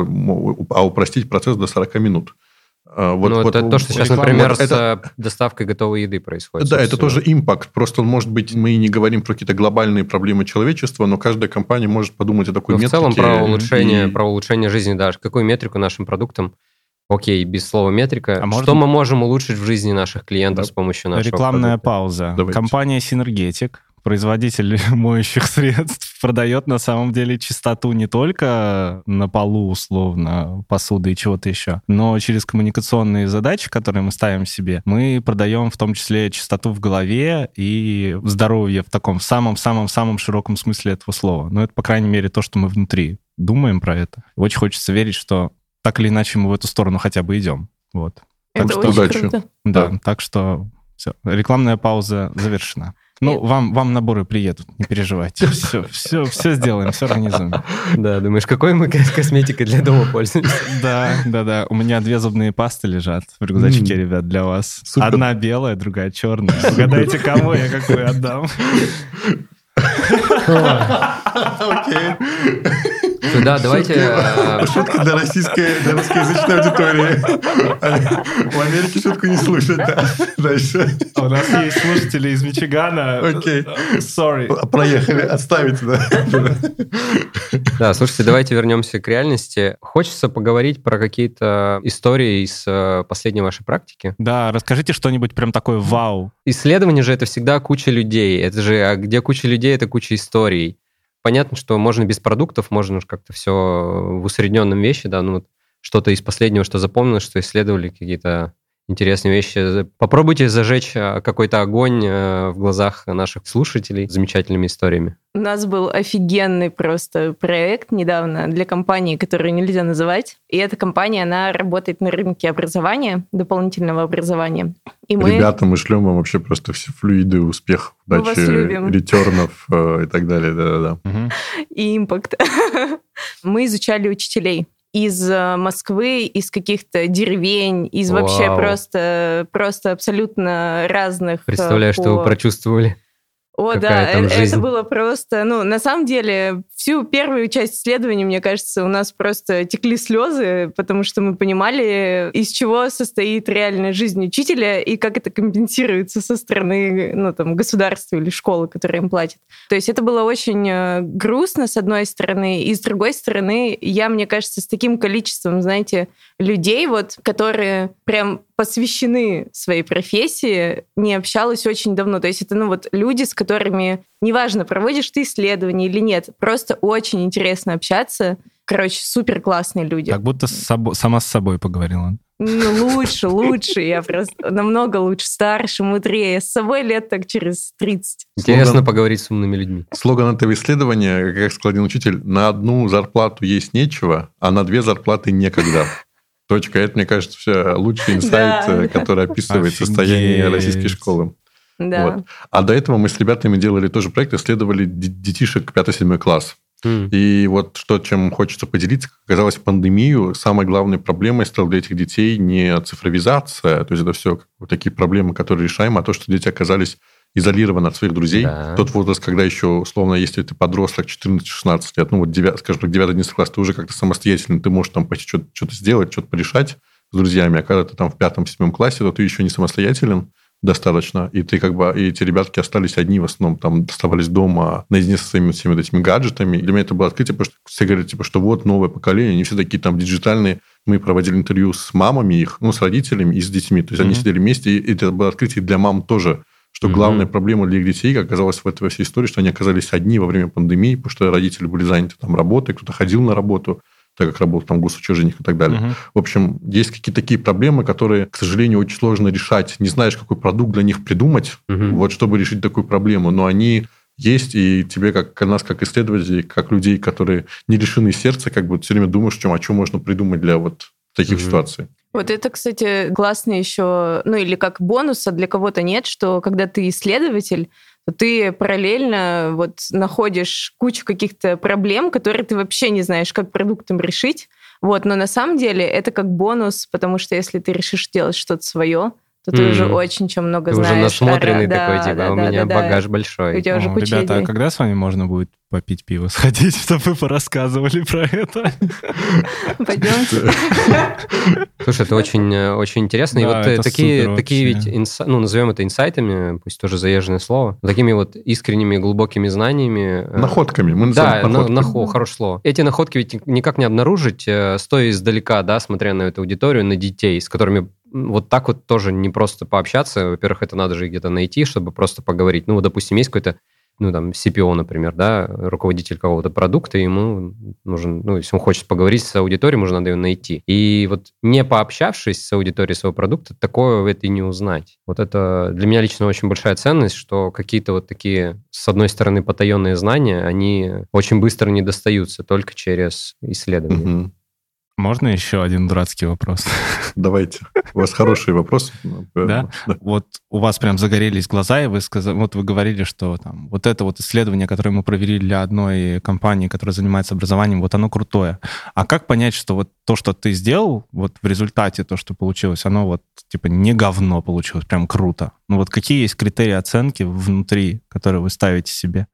а упростить процесс до 40 минут. А, вот, ну, вот, это то, что сейчас, например, это... с доставкой готовой еды происходит. Да, это тоже импакт. Просто, может быть, мы не говорим про какие-то глобальные проблемы человечества, но каждая компания может подумать о такой ну, метрике. В целом про улучшение, и... про улучшение жизни, да. Какую метрику нашим продуктам Окей, без слова метрика. А что мы можем улучшить в жизни наших клиентов да. с помощью нашего Рекламная продукта? пауза. Давайте. Компания Синергетик производитель моющих средств продает на самом деле чистоту не только на полу, условно, посуды и чего-то еще, но через коммуникационные задачи, которые мы ставим себе, мы продаем в том числе чистоту в голове и здоровье в таком самом-самом-самом широком смысле этого слова. Но это, по крайней мере, то, что мы внутри думаем про это. Очень хочется верить, что так или иначе мы в эту сторону хотя бы идем. Вот. Так Это что очень удачи. круто. Да, Да. так что все, рекламная пауза завершена. Ну, вам, вам наборы приедут, не переживайте. Все, все, все сделаем, все организуем. Да, думаешь, какой мы кос- косметикой для дома пользуемся? Да, да, да. У меня две зубные пасты лежат в рюкзачке, ребят, для вас. Одна белая, другая черная. Угадайте, кому я какую отдам. Окей. Да, давайте... э, Шутка для российской, для русскоязычной аудитории. В Америке шутку не слушать, да. Дальше. А У нас есть слушатели из Мичигана. Окей. Sorry. Проехали, отставить, да. Да, слушайте, давайте вернемся к реальности. Хочется поговорить про какие-то истории из э, последней вашей практики. Да, расскажите что-нибудь прям такое вау. Исследование же это всегда куча людей. Это же, а где куча людей, это куча историй. Понятно, что можно без продуктов, можно уж как-то все в усредненном вещи, да, ну вот что-то из последнего, что запомнилось, что исследовали какие-то интересные вещи. Попробуйте зажечь э, какой-то огонь э, в глазах наших слушателей замечательными историями. У нас был офигенный просто проект недавно для компании, которую нельзя называть. И эта компания, она работает на рынке образования, дополнительного образования. И мы... Ребята, мы шлем вам вообще просто все флюиды успехов, вас удачи, ретернов э, и так далее. Да-да-да. Мгм. и импакт. Мы изучали учителей из э, Москвы, из каких-то деревень, из вообще Вау. просто, просто абсолютно разных. э, Представляю, что по- вы прочувствовали. О, да, э- это жизнь. было просто, ну, на самом деле, всю первую часть исследования, мне кажется, у нас просто текли слезы, потому что мы понимали, из чего состоит реальная жизнь учителя и как это компенсируется со стороны, ну, там, государства или школы, которая им платит. То есть это было очень э, грустно, с одной стороны, и с другой стороны, я, мне кажется, с таким количеством, знаете, людей, вот, которые прям посвящены своей профессии, не общалась очень давно. То есть это, ну, вот люди, с которыми, неважно, проводишь ты исследования или нет, просто очень интересно общаться. Короче, супер классные люди. Как будто с собой- сама с собой поговорила. Ну, лучше, лучше. Я просто намного лучше, старше, мудрее. С собой лет так через 30. Интересно Слоган. поговорить с умными людьми. Слоган этого исследования, как сказал один учитель, на одну зарплату есть нечего, а на две зарплаты некогда. Точка. Это, мне кажется, все лучший инсайт, Да. э, который описывает Офигеть. состояние российской школы. Да. Вот. А до этого мы с ребятами делали тоже проект, исследовали детишек 5-7 класс. М. И вот что, чем хочется поделиться, как оказалось, пандемию самой главной проблемой стала для этих детей не цифровизация, то есть это все такие проблемы, которые решаем, а то, что дети оказались изолированы от своих друзей. Да. Тот возраст, когда еще, условно, если ты подросток 14-16 лет, ну вот, 9, скажем так, 9-11 класс, ты уже как-то самостоятельно, ты можешь там почти что-то, что-то сделать, что-то порешать с друзьями, а когда ты там в пятом-седьмом классе, то ты еще не самостоятельен достаточно, и ты как бы, и эти ребятки остались одни в основном, там, оставались дома наедине со своими всеми этими гаджетами. И для меня это было открытие, потому что все говорят, типа, что вот новое поколение, они все такие там диджитальные. Мы проводили интервью с мамами их, ну, с родителями и с детьми. То есть они Мгм. сидели вместе, и это было открытие для мам тоже, что Мгм. главная проблема для их детей как оказалось в этой всей истории, что они оказались одни во время пандемии, потому что родители были заняты там работой, кто-то ходил на работу, так как работал там госучреждениях и так далее. Мгм. В общем, есть какие-то такие проблемы, которые, к сожалению, очень сложно решать. Не знаешь, какой продукт для них придумать, Мгм. вот чтобы решить такую проблему. Но они есть, и тебе, как нас, как исследователей, как людей, которые не лишены сердца, как бы все время думаешь, чем, о чем можно придумать для вот таких Мгм. ситуаций. Вот это, кстати, классно еще, ну или как бонус, а для кого-то нет, что когда ты исследователь, ты параллельно вот находишь кучу каких-то проблем, которые ты вообще не знаешь, как продуктом решить. Вот, но на самом деле это как бонус, потому что если ты решишь делать что-то свое, то ты Мгм. уже очень чем много Ты уже знаешь. насмотренный Да, такой, да, типа, да, у да, меня да, да. багаж большой. У тебя уже О, куча Ребята, а идей. когда с вами можно будет попить пиво, сходить, чтобы вы порассказывали про это? Пойдемте. Слушай, это очень, э, очень интересно. и Да, вот э, такие, такие ведь, ну, назовем это инсайтами, пусть тоже заезженное слово, такими вот искренними, глубокими знаниями. э, Находками. Мы Да, нахо- хорошее слово. Эти находки ведь никак не обнаружить, стоя издалека, да, смотря на эту аудиторию, на детей, с которыми вот так вот тоже не просто пообщаться. Во-первых, это надо же где-то найти, чтобы просто поговорить. Ну, вот, допустим, есть какой-то ну, там, CPO, например, да, руководитель какого-то продукта, ему нужен, ну, если он хочет поговорить с аудиторией, ему же надо ее найти. И вот не пообщавшись с аудиторией своего продукта, такое это и не узнать. Вот это для меня лично очень большая ценность, что какие-то вот такие, с одной стороны, потаенные знания, они очень быстро не достаются только через исследование. Мгм. Можно еще один дурацкий вопрос? Давайте. У вас хороший вопрос. Да? Вот у вас прям загорелись глаза, и вы сказали, вот вы говорили, что там вот это вот исследование, которое мы провели для одной компании, которая занимается образованием, вот оно крутое. А как понять, что вот то, что ты сделал, вот в результате то, что получилось, оно вот типа не говно получилось, прям круто? Ну вот какие есть критерии оценки внутри, которые вы ставите себе?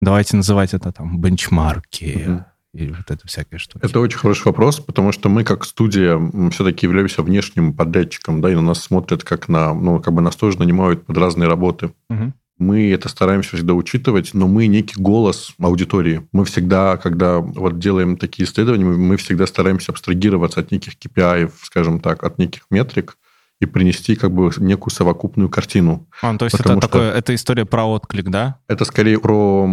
Давайте называть это там бенчмарки, mm-hmm и вот это всякая штука. Это очень хороший вопрос, потому что мы как студия все-таки являемся внешним подрядчиком, да, и на нас смотрят как на, ну, как бы нас тоже нанимают под разные работы. Угу. Мы это стараемся всегда учитывать, но мы некий голос аудитории. Мы всегда, когда вот делаем такие исследования, мы всегда стараемся абстрагироваться от неких KPI, скажем так, от неких метрик, и принести как бы некую совокупную картину. А, ну, то есть это, такое, это история про отклик, да? Это скорее про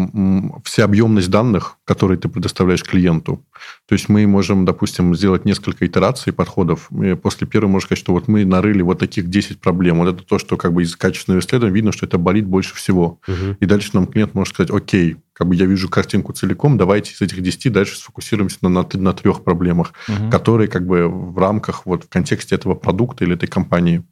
всеобъемность данных, которые ты предоставляешь клиенту. То есть мы можем, допустим, сделать несколько итераций подходов. И после первой можно сказать, что вот мы нарыли вот таких 10 проблем. Вот это то, что как бы из качественного исследования видно, что это болит больше всего. Угу. И дальше нам клиент может сказать, окей, как бы я вижу картинку целиком, давайте из этих 10 дальше сфокусируемся на, на, на трех проблемах, угу. которые как бы в рамках, вот в контексте этого продукта или этой компании.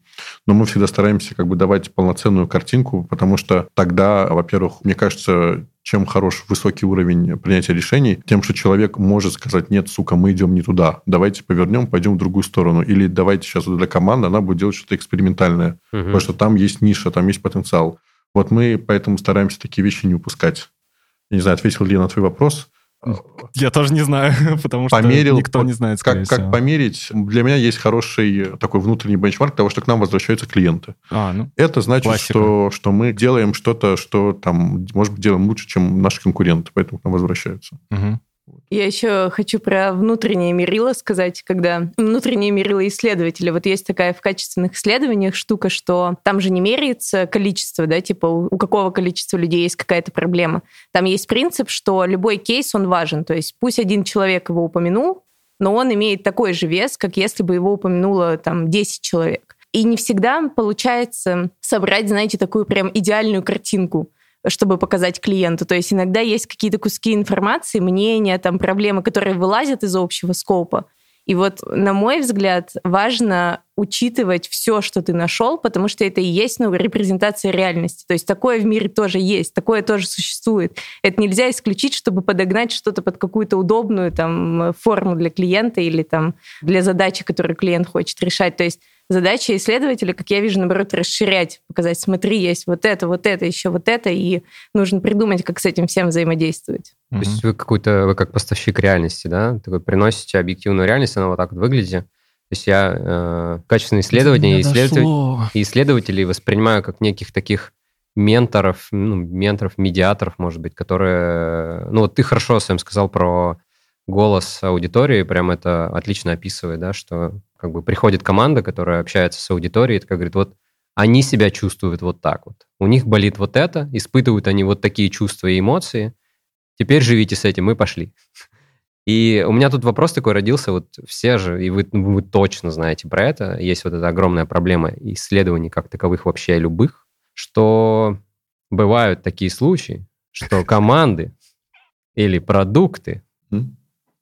Но мы всегда стараемся как бы давать полноценную картинку, потому что тогда, во-первых, мне кажется, чем хорош высокий уровень принятия решений, тем, что человек может сказать, нет, сука, мы идем не туда, давайте повернем, пойдем в другую сторону. Или давайте сейчас вот для команды она будет делать что-то экспериментальное, угу. потому что там есть ниша, там есть потенциал. Вот мы поэтому стараемся такие вещи не упускать. Я не знаю, ответил ли я на твой вопрос. Я тоже не знаю, потому что померил, никто не знает, как, всего. как померить. Для меня есть хороший такой внутренний бенчмарк того, что к нам возвращаются клиенты. А, ну, Это значит, что, что мы делаем что-то, что там, может быть, делаем лучше, чем наши конкуренты, поэтому к нам возвращаются. Угу. Я еще хочу про внутреннее мерило сказать, когда внутреннее мерило исследователя. Вот есть такая в качественных исследованиях штука, что там же не меряется количество, да, типа у какого количества людей есть какая-то проблема. Там есть принцип, что любой кейс, он важен. То есть пусть один человек его упомянул, но он имеет такой же вес, как если бы его упомянуло там 10 человек. И не всегда получается собрать, знаете, такую прям идеальную картинку чтобы показать клиенту. То есть иногда есть какие-то куски информации, мнения, там проблемы, которые вылазят из общего скопа. И вот, на мой взгляд, важно учитывать все, что ты нашел, потому что это и есть ну, репрезентация реальности. То есть такое в мире тоже есть, такое тоже существует. Это нельзя исключить, чтобы подогнать что-то под какую-то удобную там, форму для клиента или там, для задачи, которую клиент хочет решать. То есть задача исследователя, как я вижу, наоборот, расширять, показать, смотри, есть вот это, вот это, еще вот это, и нужно придумать, как с этим всем взаимодействовать. То есть вы какой-то, вы как поставщик реальности, да? Такой приносите объективную реальность, она вот так вот выглядит. То есть я э, качественные исследования и исследователей, и исследователей воспринимаю как неких таких менторов, ну, менторов, медиаторов, может быть, которые... Ну, вот ты хорошо сам сказал про голос аудитории, прям это отлично описывает, да, что как бы приходит команда, которая общается с аудиторией, такая говорит, вот они себя чувствуют вот так вот. У них болит вот это, испытывают они вот такие чувства и эмоции. Теперь живите с этим, мы пошли. И у меня тут вопрос такой родился, вот все же, и вы, вы точно знаете про это, есть вот эта огромная проблема исследований как таковых вообще любых, что бывают такие случаи, что команды или продукты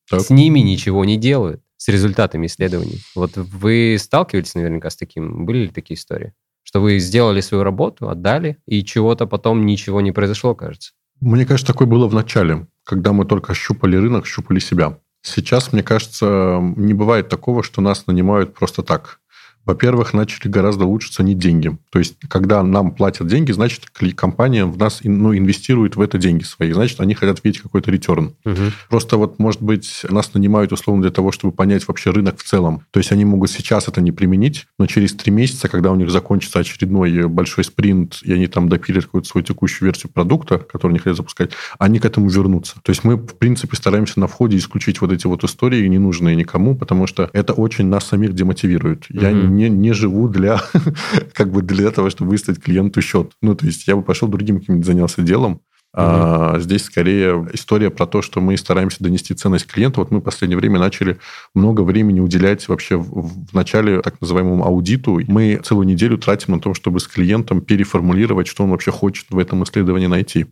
с ними ничего не делают с результатами исследований. Вот вы сталкивались наверняка с таким? Были ли такие истории? Что вы сделали свою работу, отдали, и чего-то потом ничего не произошло, кажется? Мне кажется, такое было в начале, когда мы только щупали рынок, щупали себя. Сейчас, мне кажется, не бывает такого, что нас нанимают просто так во-первых, начали гораздо лучше ценить деньги. То есть, когда нам платят деньги, значит, компания в нас ну, инвестирует в это деньги свои. Значит, они хотят видеть какой-то ретерн. Угу. Просто вот, может быть, нас нанимают условно для того, чтобы понять вообще рынок в целом. То есть, они могут сейчас это не применить, но через три месяца, когда у них закончится очередной большой спринт, и они там допилят какую-то свою текущую версию продукта, который они хотят запускать, они к этому вернутся. То есть, мы, в принципе, стараемся на входе исключить вот эти вот истории, ненужные никому, потому что это очень нас самих демотивирует. Угу. Не, не живу для, как бы для того, чтобы выставить клиенту счет. Ну, то есть я бы пошел другим каким-то занялся делом. Uh-huh. А, здесь скорее история про то, что мы стараемся донести ценность клиенту. Вот мы в последнее время начали много времени уделять вообще в, в начале так называемому аудиту. Мы целую неделю тратим на то, чтобы с клиентом переформулировать, что он вообще хочет в этом исследовании найти.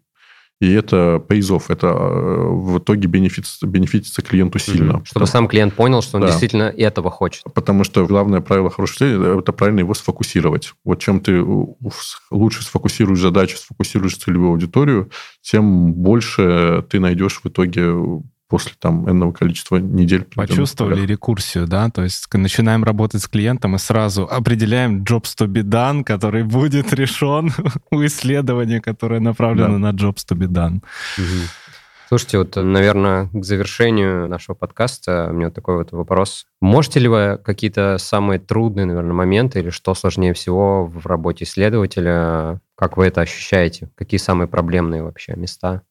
И это pays это э, в итоге бенефитится, бенефитится клиенту сильно. Угу. Чтобы сам клиент понял, что он да. действительно этого хочет. Потому что главное правило хорошей цели – это правильно его сфокусировать. Вот чем ты лучше сфокусируешь задачу, сфокусируешь целевую аудиторию, тем больше ты найдешь в итоге после там энного количества недель. Почувствовали рекурсию, да? То есть начинаем работать с клиентом и сразу определяем jobs to be done, который будет решен у исследования, которое направлено да. на jobs to be done. Угу. Слушайте, вот, наверное, к завершению нашего подкаста у меня такой вот вопрос. Можете ли вы какие-то самые трудные, наверное, моменты или что сложнее всего в работе исследователя, как вы это ощущаете? Какие самые проблемные вообще места?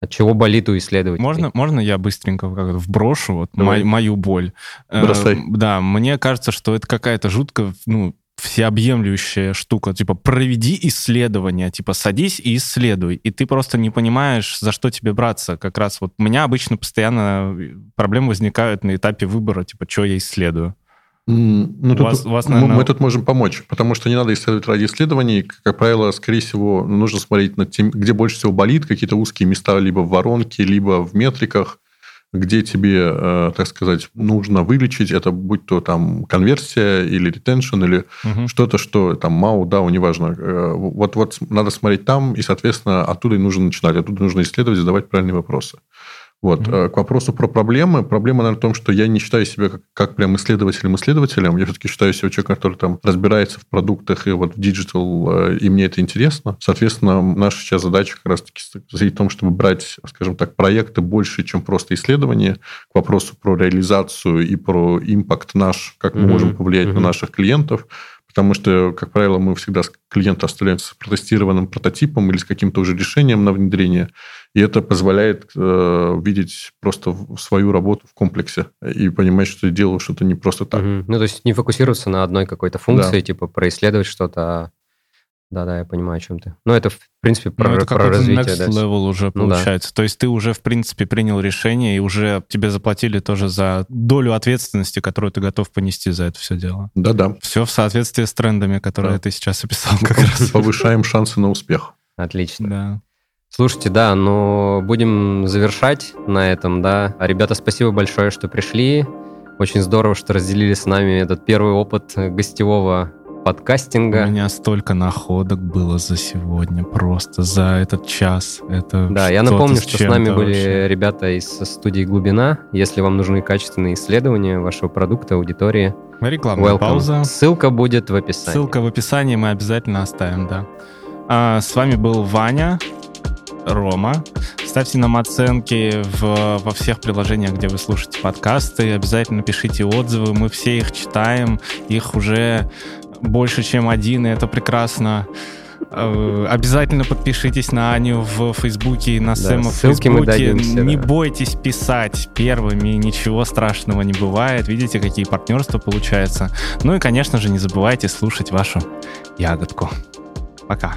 От чего болит у исследователей? Можно, можно я быстренько как вброшу вот мою, мою боль? Э, Бросай. Э, да, мне кажется, что это какая-то жутко, ну, всеобъемлющая штука. Типа, проведи исследование, типа, садись и исследуй. И ты просто не понимаешь, за что тебе браться. Как раз вот у меня обычно постоянно проблемы возникают на этапе выбора, типа, что я исследую. Ну, тут, вас, вас, наверное... Мы тут можем помочь, потому что не надо исследовать ради исследований. Как правило, скорее всего, нужно смотреть на тем, где больше всего болит, какие-то узкие места либо в воронке, либо в метриках, где тебе, э, так сказать, нужно вылечить, это будь то там конверсия или retention, или угу. что-то, что там MAU, да, неважно. Э, вот, вот надо смотреть там, и, соответственно, оттуда и нужно начинать, оттуда нужно исследовать, задавать правильные вопросы. Вот. Mm-hmm. К вопросу про проблемы. Проблема, наверное, в том, что я не считаю себя как, как прям исследователем-исследователем. Я все-таки считаю себя человеком, который там разбирается в продуктах и вот в digital, э, и мне это интересно. Соответственно, наша сейчас задача как раз-таки в том, чтобы брать, скажем так, проекты больше, чем просто исследования. К вопросу про реализацию и про импакт наш, как мы mm-hmm. можем повлиять mm-hmm. на наших клиентов потому что, как правило, мы всегда клиента оставляем с протестированным прототипом или с каким-то уже решением на внедрение, и это позволяет э, видеть просто свою работу в комплексе и понимать, что ты делаешь что-то не просто так. Угу. Ну, то есть не фокусироваться на одной какой-то функции, да. типа происследовать что-то, а да-да, я понимаю, о чем ты. Но это, в принципе, про, ну, это про развитие. Next да. level уже получается. Ну, да. То есть ты уже, в принципе, принял решение, и уже тебе заплатили тоже за долю ответственности, которую ты готов понести за это все дело. Да-да. Все в соответствии с трендами, которые да. ты сейчас описал как раз. Повышаем шансы на успех. Отлично. Да. Слушайте, да, но будем завершать на этом, да. Ребята, спасибо большое, что пришли. Очень здорово, что разделили с нами этот первый опыт гостевого подкастинга. У меня столько находок было за сегодня, просто за этот час. Это да, я напомню, что с нами были вообще. ребята из студии «Глубина». Если вам нужны качественные исследования вашего продукта, аудитории, Рекламная welcome. пауза. Ссылка будет в описании. Ссылка в описании мы обязательно оставим, да. А, с вами был Ваня, Рома. Ставьте нам оценки в, во всех приложениях, где вы слушаете подкасты. Обязательно пишите отзывы. Мы все их читаем. Их уже больше, чем один, и это прекрасно. Э, обязательно подпишитесь на Аню в Фейсбуке и на да, Сэма в Фейсбуке. Не да. бойтесь писать первыми, ничего страшного не бывает. Видите, какие партнерства получаются. Ну и, конечно же, не забывайте слушать вашу ягодку. Пока.